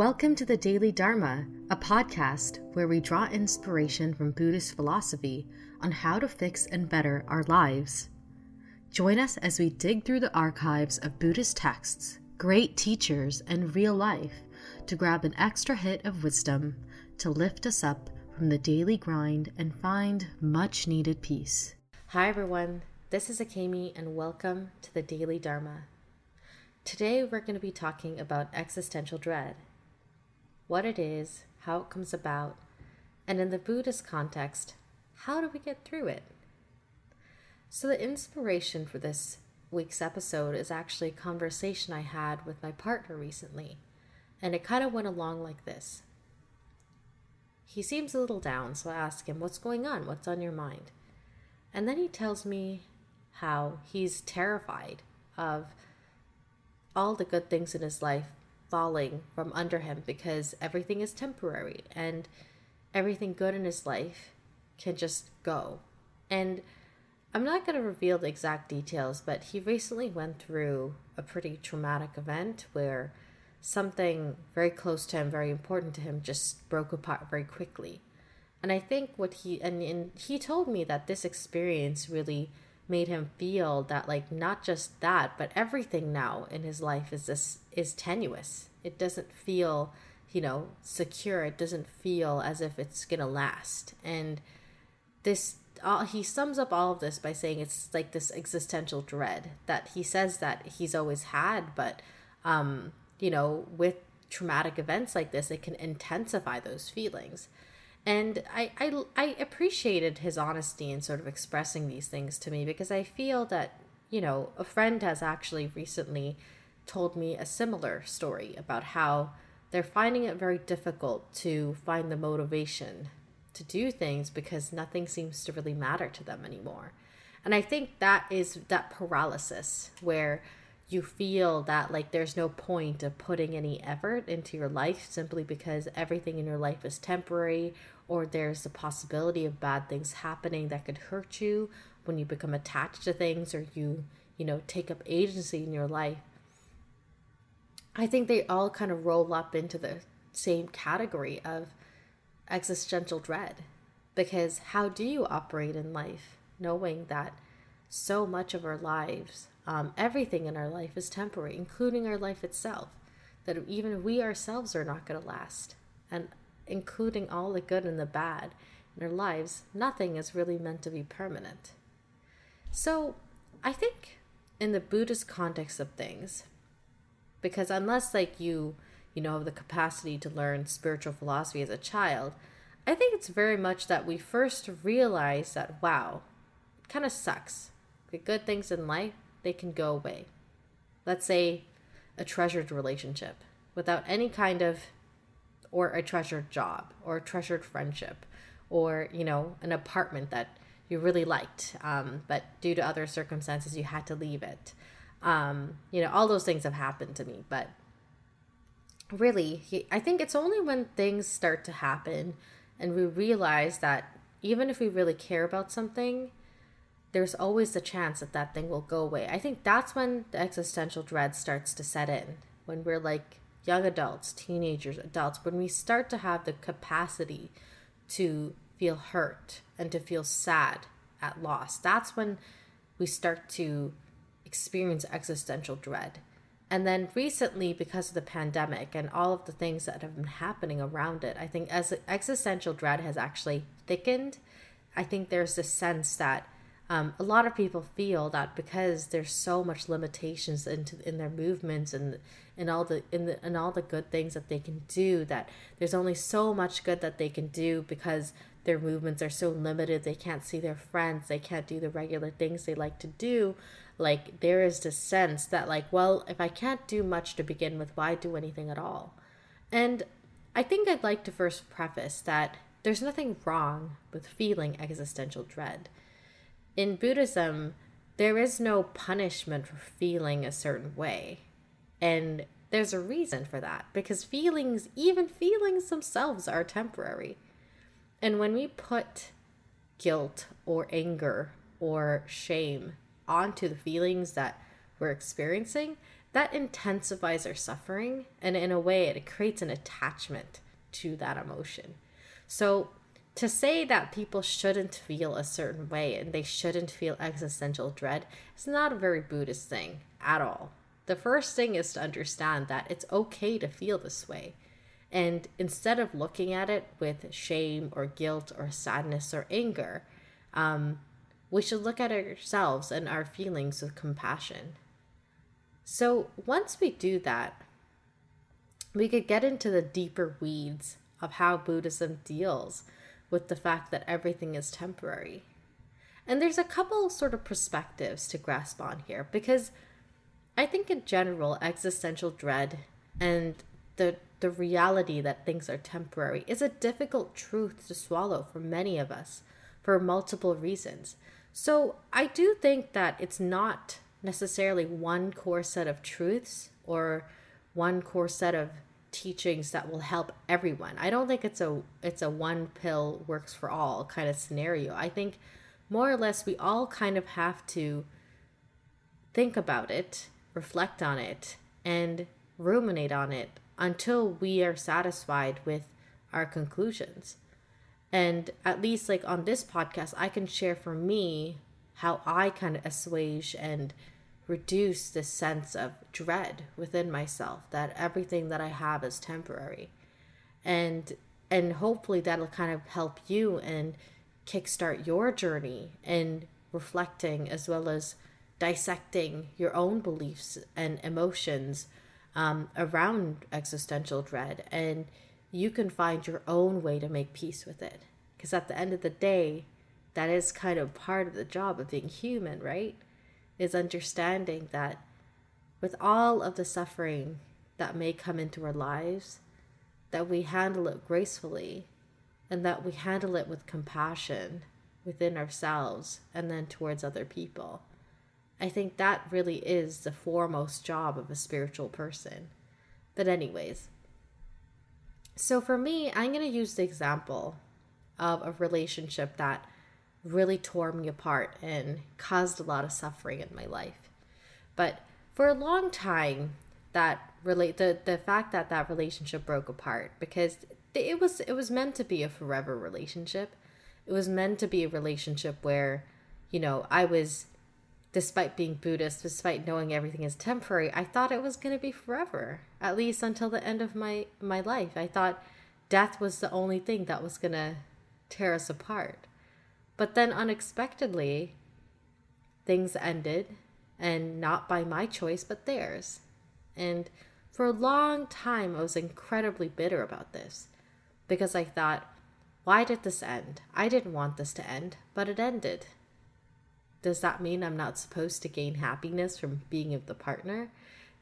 Welcome to the Daily Dharma, a podcast where we draw inspiration from Buddhist philosophy on how to fix and better our lives. Join us as we dig through the archives of Buddhist texts, great teachers, and real life to grab an extra hit of wisdom to lift us up from the daily grind and find much needed peace. Hi, everyone. This is Akemi, and welcome to the Daily Dharma. Today, we're going to be talking about existential dread what it is, how it comes about, and in the Buddhist context, how do we get through it? So, the inspiration for this week's episode is actually a conversation I had with my partner recently, and it kind of went along like this. He seems a little down, so I ask him, What's going on? What's on your mind? And then he tells me how he's terrified of all the good things in his life falling from under him because everything is temporary and everything good in his life can just go. And I'm not going to reveal the exact details, but he recently went through a pretty traumatic event where something very close to him, very important to him, just broke apart very quickly. And I think what he and, and he told me that this experience really made him feel that like not just that but everything now in his life is this is tenuous. It doesn't feel you know secure. It doesn't feel as if it's gonna last. And this all he sums up all of this by saying it's like this existential dread that he says that he's always had but um you know with traumatic events like this it can intensify those feelings and I, I, I appreciated his honesty in sort of expressing these things to me because I feel that, you know, a friend has actually recently told me a similar story about how they're finding it very difficult to find the motivation to do things because nothing seems to really matter to them anymore. And I think that is that paralysis where you feel that like there's no point of putting any effort into your life simply because everything in your life is temporary or there's the possibility of bad things happening that could hurt you when you become attached to things or you you know take up agency in your life i think they all kind of roll up into the same category of existential dread because how do you operate in life knowing that so much of our lives um, everything in our life is temporary, including our life itself. That even we ourselves are not going to last. And including all the good and the bad in our lives, nothing is really meant to be permanent. So I think in the Buddhist context of things, because unless like you, you know, have the capacity to learn spiritual philosophy as a child, I think it's very much that we first realize that, wow, it kind of sucks. The good things in life, they can go away. Let's say a treasured relationship without any kind of, or a treasured job or a treasured friendship or, you know, an apartment that you really liked, um, but due to other circumstances, you had to leave it. Um, you know, all those things have happened to me, but really, he, I think it's only when things start to happen and we realize that even if we really care about something, there's always the chance that that thing will go away. I think that's when the existential dread starts to set in. When we're like young adults, teenagers, adults, when we start to have the capacity to feel hurt and to feel sad at loss, that's when we start to experience existential dread. And then recently, because of the pandemic and all of the things that have been happening around it, I think as existential dread has actually thickened. I think there's this sense that um, a lot of people feel that because there's so much limitations into in their movements and and all the in the and all the good things that they can do that there's only so much good that they can do because their movements are so limited. They can't see their friends. They can't do the regular things they like to do. Like there is this sense that like well if i can't do much to begin with why do anything at all? And i think i'd like to first preface that there's nothing wrong with feeling existential dread in Buddhism, there is no punishment for feeling a certain way. And there's a reason for that because feelings, even feelings themselves, are temporary. And when we put guilt or anger or shame onto the feelings that we're experiencing, that intensifies our suffering and in a way it creates an attachment to that emotion. So to say that people shouldn't feel a certain way and they shouldn't feel existential dread is not a very Buddhist thing at all. The first thing is to understand that it's okay to feel this way. And instead of looking at it with shame or guilt or sadness or anger, um, we should look at ourselves and our feelings with compassion. So once we do that, we could get into the deeper weeds of how Buddhism deals with the fact that everything is temporary. And there's a couple sort of perspectives to grasp on here because I think in general existential dread and the the reality that things are temporary is a difficult truth to swallow for many of us for multiple reasons. So I do think that it's not necessarily one core set of truths or one core set of teachings that will help everyone. I don't think it's a it's a one pill works for all kind of scenario. I think more or less we all kind of have to think about it, reflect on it, and ruminate on it until we are satisfied with our conclusions. And at least like on this podcast, I can share for me how I kind of assuage and reduce this sense of dread within myself that everything that I have is temporary. And and hopefully that'll kind of help you and kickstart your journey and reflecting as well as dissecting your own beliefs and emotions um, around existential dread. And you can find your own way to make peace with it. Because at the end of the day that is kind of part of the job of being human right is understanding that with all of the suffering that may come into our lives that we handle it gracefully and that we handle it with compassion within ourselves and then towards other people I think that really is the foremost job of a spiritual person. But, anyways, so for me, I'm going to use the example of a relationship that really tore me apart and caused a lot of suffering in my life. But for a long time, that relate the the fact that that relationship broke apart because it was it was meant to be a forever relationship. It was meant to be a relationship where, you know, I was despite being Buddhist, despite knowing everything is temporary, I thought it was going to be forever, at least until the end of my, my life. I thought death was the only thing that was going to tear us apart. But then unexpectedly, things ended, and not by my choice, but theirs. And for a long time, I was incredibly bitter about this because I thought, why did this end? I didn't want this to end, but it ended does that mean I'm not supposed to gain happiness from being with the partner?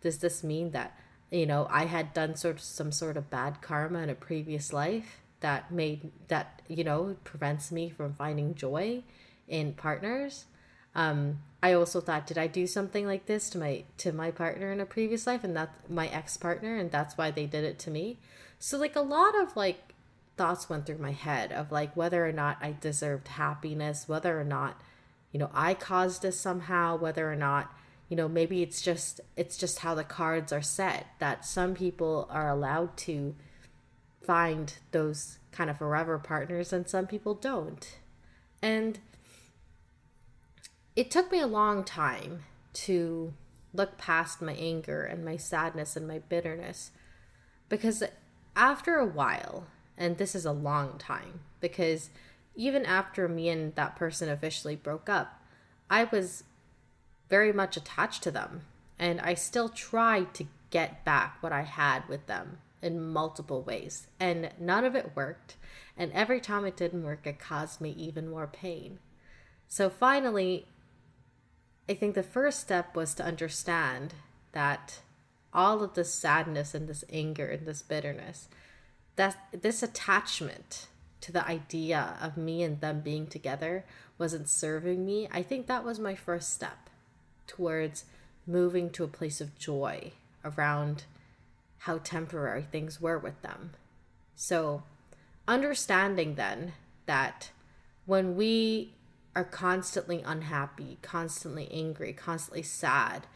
Does this mean that, you know, I had done sort of some sort of bad karma in a previous life that made that, you know, prevents me from finding joy in partners? Um, I also thought, did I do something like this to my to my partner in a previous life and that my ex partner and that's why they did it to me? So like a lot of like thoughts went through my head of like whether or not I deserved happiness, whether or not you know i caused this somehow whether or not you know maybe it's just it's just how the cards are set that some people are allowed to find those kind of forever partners and some people don't and it took me a long time to look past my anger and my sadness and my bitterness because after a while and this is a long time because even after me and that person officially broke up, I was very much attached to them. And I still tried to get back what I had with them in multiple ways. And none of it worked. And every time it didn't work, it caused me even more pain. So finally, I think the first step was to understand that all of this sadness and this anger and this bitterness, that this attachment to the idea of me and them being together wasn't serving me, I think that was my first step towards moving to a place of joy around how temporary things were with them. So, understanding then that when we are constantly unhappy, constantly angry, constantly sad,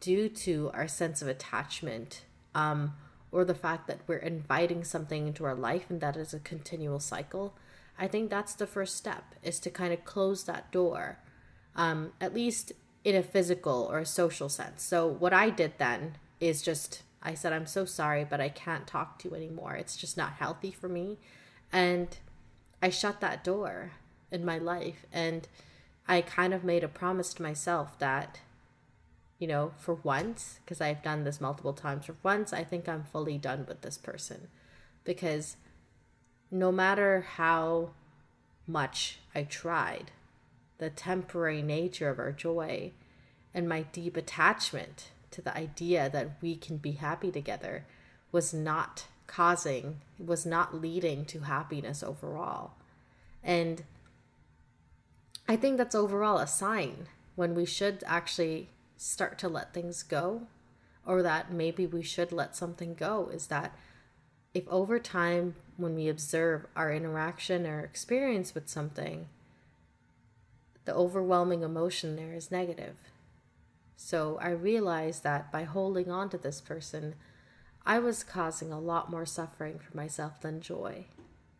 due to our sense of attachment um, or the fact that we're inviting something into our life and that is a continual cycle, I think that's the first step is to kind of close that door, um, at least in a physical or a social sense. So, what I did then is just, I said, I'm so sorry, but I can't talk to you anymore. It's just not healthy for me. And I shut that door in my life. And I kind of made a promise to myself that, you know, for once, because I've done this multiple times, for once, I think I'm fully done with this person. Because no matter how much I tried, the temporary nature of our joy and my deep attachment to the idea that we can be happy together was not causing, was not leading to happiness overall. And I think that's overall a sign when we should actually start to let things go, or that maybe we should let something go, is that if over time, when we observe our interaction or experience with something, the overwhelming emotion there is negative. So I realized that by holding on to this person, I was causing a lot more suffering for myself than joy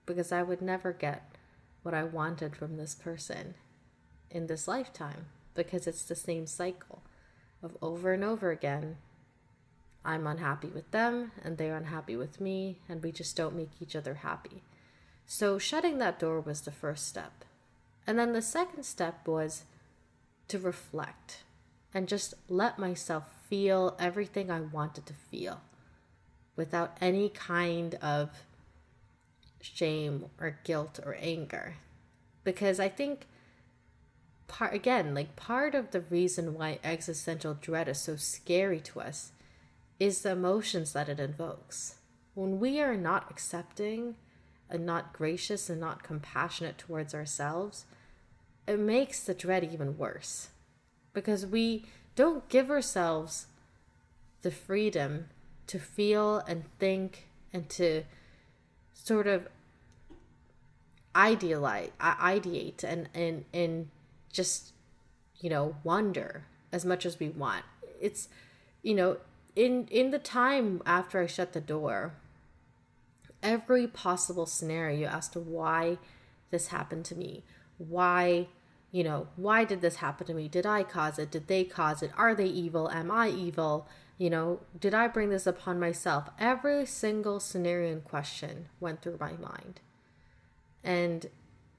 because I would never get what I wanted from this person in this lifetime because it's the same cycle of over and over again I'm unhappy with them and they're unhappy with me, and we just don't make each other happy. So, shutting that door was the first step. And then the second step was to reflect and just let myself feel everything I wanted to feel without any kind of shame or guilt or anger. Because I think part again, like part of the reason why existential dread is so scary to us is the emotions that it invokes. When we are not accepting and not gracious and not compassionate towards ourselves, it makes the dread even worse because we don't give ourselves the freedom to feel and think and to sort of idealize ideate and and and just you know wonder as much as we want. It's you know in in the time after I shut the door, every possible scenario as to why this happened to me, why you know, why did this happen to me? Did I cause it? Did they cause it? Are they evil? Am I evil? You know, did I bring this upon myself? Every single scenario in question went through my mind. And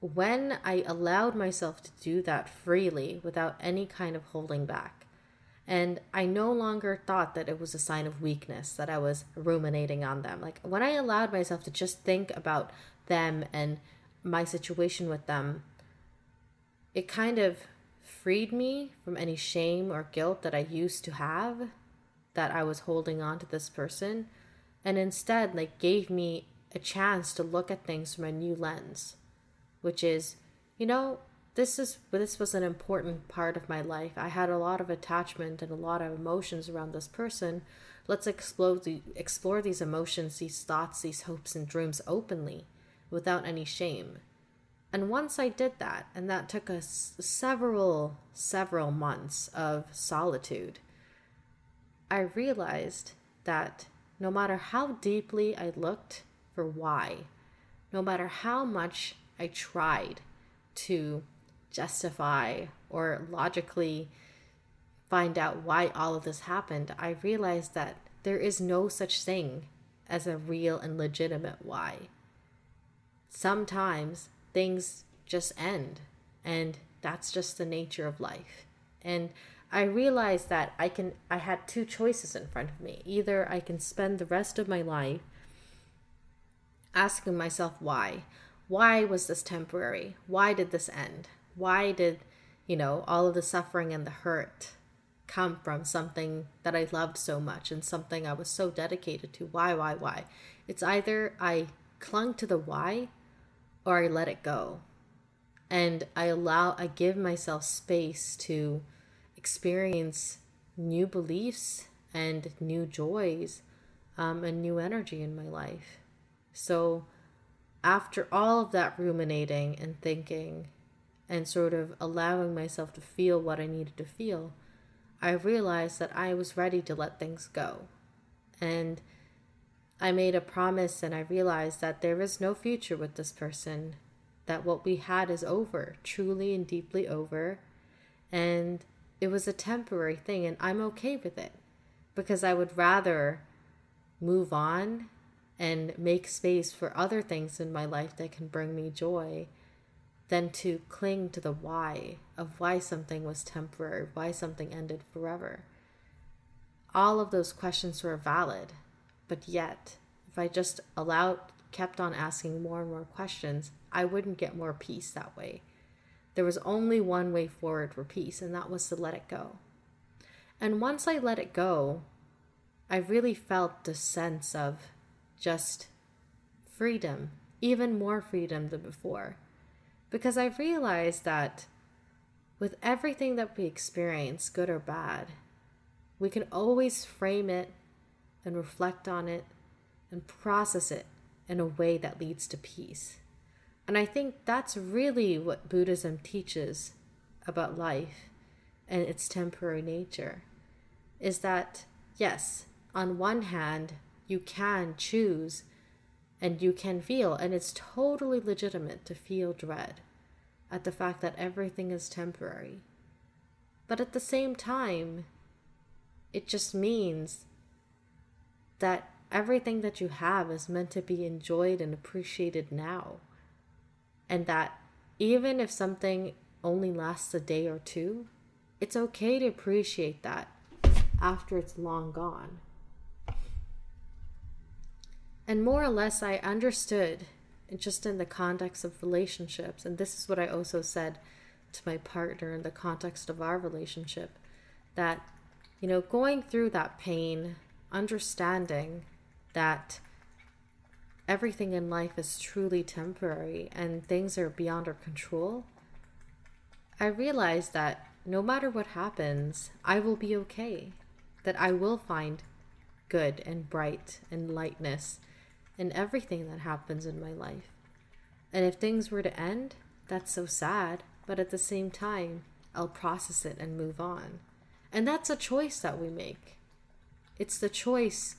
when I allowed myself to do that freely without any kind of holding back, and I no longer thought that it was a sign of weakness that I was ruminating on them. Like when I allowed myself to just think about them and my situation with them, it kind of freed me from any shame or guilt that I used to have that I was holding on to this person and instead like gave me a chance to look at things from a new lens which is you know this is this was an important part of my life. I had a lot of attachment and a lot of emotions around this person. Let's explore the, explore these emotions, these thoughts, these hopes and dreams openly, without any shame. And once I did that, and that took us several several months of solitude, I realized that no matter how deeply I looked for why, no matter how much I tried to justify or logically find out why all of this happened, I realized that there is no such thing as a real and legitimate why. Sometimes things just end, and that's just the nature of life. And I realized that I can I had two choices in front of me. Either I can spend the rest of my life asking myself why. Why was this temporary? Why did this end? why did you know all of the suffering and the hurt come from something that I loved so much and something I was so dedicated to? Why, why, why? It's either I clung to the why or I let it go. And I allow, I give myself space to experience new beliefs and new joys um, and new energy in my life. So, after all of that ruminating and thinking and sort of allowing myself to feel what I needed to feel, I realized that I was ready to let things go. And I made a promise and I realized that there is no future with this person, that what we had is over, truly and deeply over. And it was a temporary thing, and I'm okay with it because I would rather move on and make space for other things in my life that can bring me joy than to cling to the why of why something was temporary, why something ended forever. All of those questions were valid, but yet, if I just allowed, kept on asking more and more questions, I wouldn't get more peace that way. There was only one way forward for peace, and that was to let it go. And once I let it go, I really felt the sense of just freedom, even more freedom than before. Because I realized that with everything that we experience, good or bad, we can always frame it and reflect on it and process it in a way that leads to peace. And I think that's really what Buddhism teaches about life and its temporary nature is that, yes, on one hand, you can choose and you can feel, and it's totally legitimate to feel dread at the fact that everything is temporary. But at the same time, it just means that everything that you have is meant to be enjoyed and appreciated now. And that even if something only lasts a day or two, it's okay to appreciate that after it's long gone. And more or less, I understood, just in the context of relationships, and this is what I also said to my partner in the context of our relationship, that, you know, going through that pain, understanding that everything in life is truly temporary and things are beyond our control, I realized that no matter what happens, I will be okay. That I will find good and bright and lightness in everything that happens in my life. And if things were to end, that's so sad, but at the same time, I'll process it and move on. And that's a choice that we make. It's the choice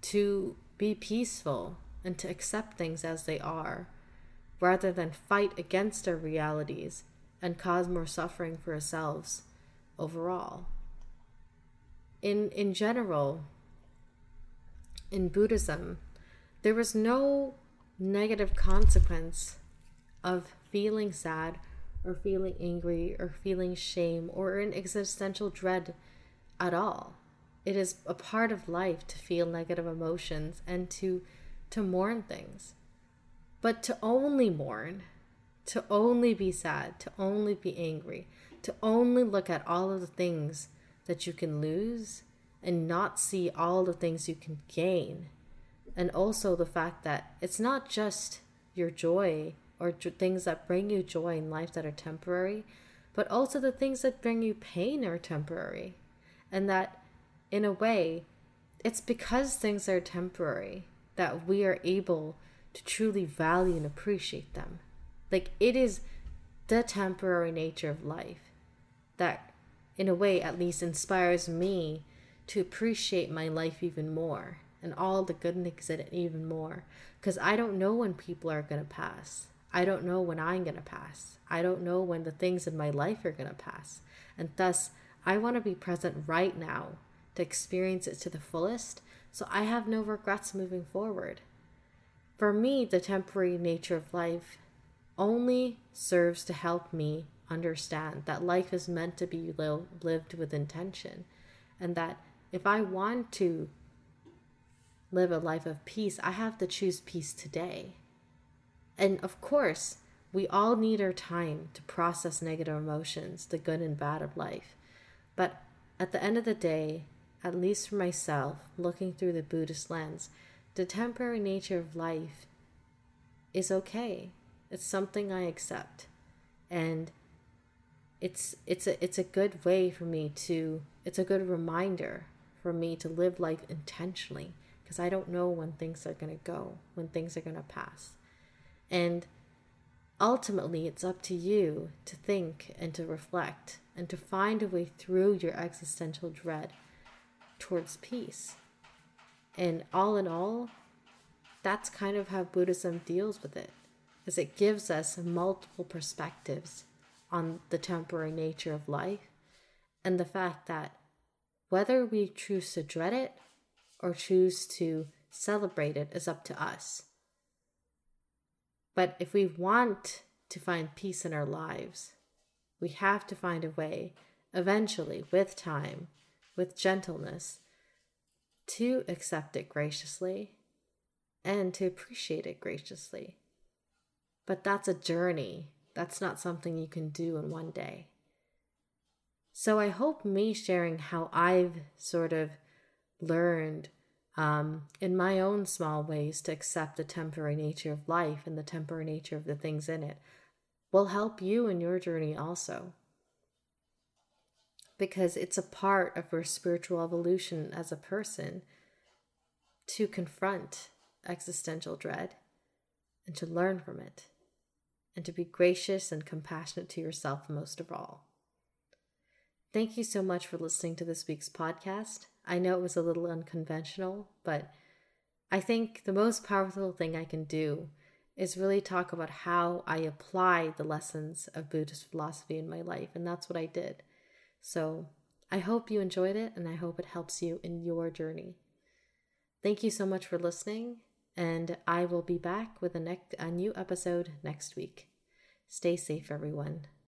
to be peaceful and to accept things as they are, rather than fight against our realities and cause more suffering for ourselves overall. In, in general, in Buddhism, there was no negative consequence of feeling sad or feeling angry or feeling shame or an existential dread at all. It is a part of life to feel negative emotions and to to mourn things. But to only mourn, to only be sad, to only be angry, to only look at all of the things that you can lose and not see all the things you can gain and also the fact that it's not just your joy or things that bring you joy in life that are temporary, but also the things that bring you pain are temporary. And that, in a way, it's because things are temporary that we are able to truly value and appreciate them. Like, it is the temporary nature of life that, in a way, at least inspires me to appreciate my life even more and all the goodness in it even more. Because I don't know when people are going to pass. I don't know when I'm going to pass. I don't know when the things in my life are going to pass. And thus, I want to be present right now to experience it to the fullest so I have no regrets moving forward. For me, the temporary nature of life only serves to help me understand that life is meant to be lived with intention and that if I want to live a life of peace, I have to choose peace today. And of course, we all need our time to process negative emotions, the good and bad of life. But at the end of the day, at least for myself, looking through the Buddhist lens, the temporary nature of life is okay. It's something I accept. And it's it's a it's a good way for me to it's a good reminder for me to live life intentionally because I don't know when things are going to go, when things are going to pass. And ultimately, it's up to you to think and to reflect and to find a way through your existential dread towards peace. And all in all, that's kind of how Buddhism deals with it, is it gives us multiple perspectives on the temporary nature of life and the fact that whether we choose to dread it or choose to celebrate it is up to us. But if we want to find peace in our lives, we have to find a way, eventually, with time, with gentleness, to accept it graciously and to appreciate it graciously. But that's a journey. That's not something you can do in one day. So I hope me sharing how I've sort of learned um, in my own small ways to accept the temporary nature of life and the temporary nature of the things in it will help you in your journey also. Because it's a part of your spiritual evolution as a person to confront existential dread and to learn from it and to be gracious and compassionate to yourself most of all. Thank you so much for listening to this week's podcast. I know it was a little unconventional, but I think the most powerful thing I can do is really talk about how I apply the lessons of Buddhist philosophy in my life, and that's what I did. So I hope you enjoyed it, and I hope it helps you in your journey. Thank you so much for listening, and I will be back with a, next, a new episode next week. Stay safe, everyone.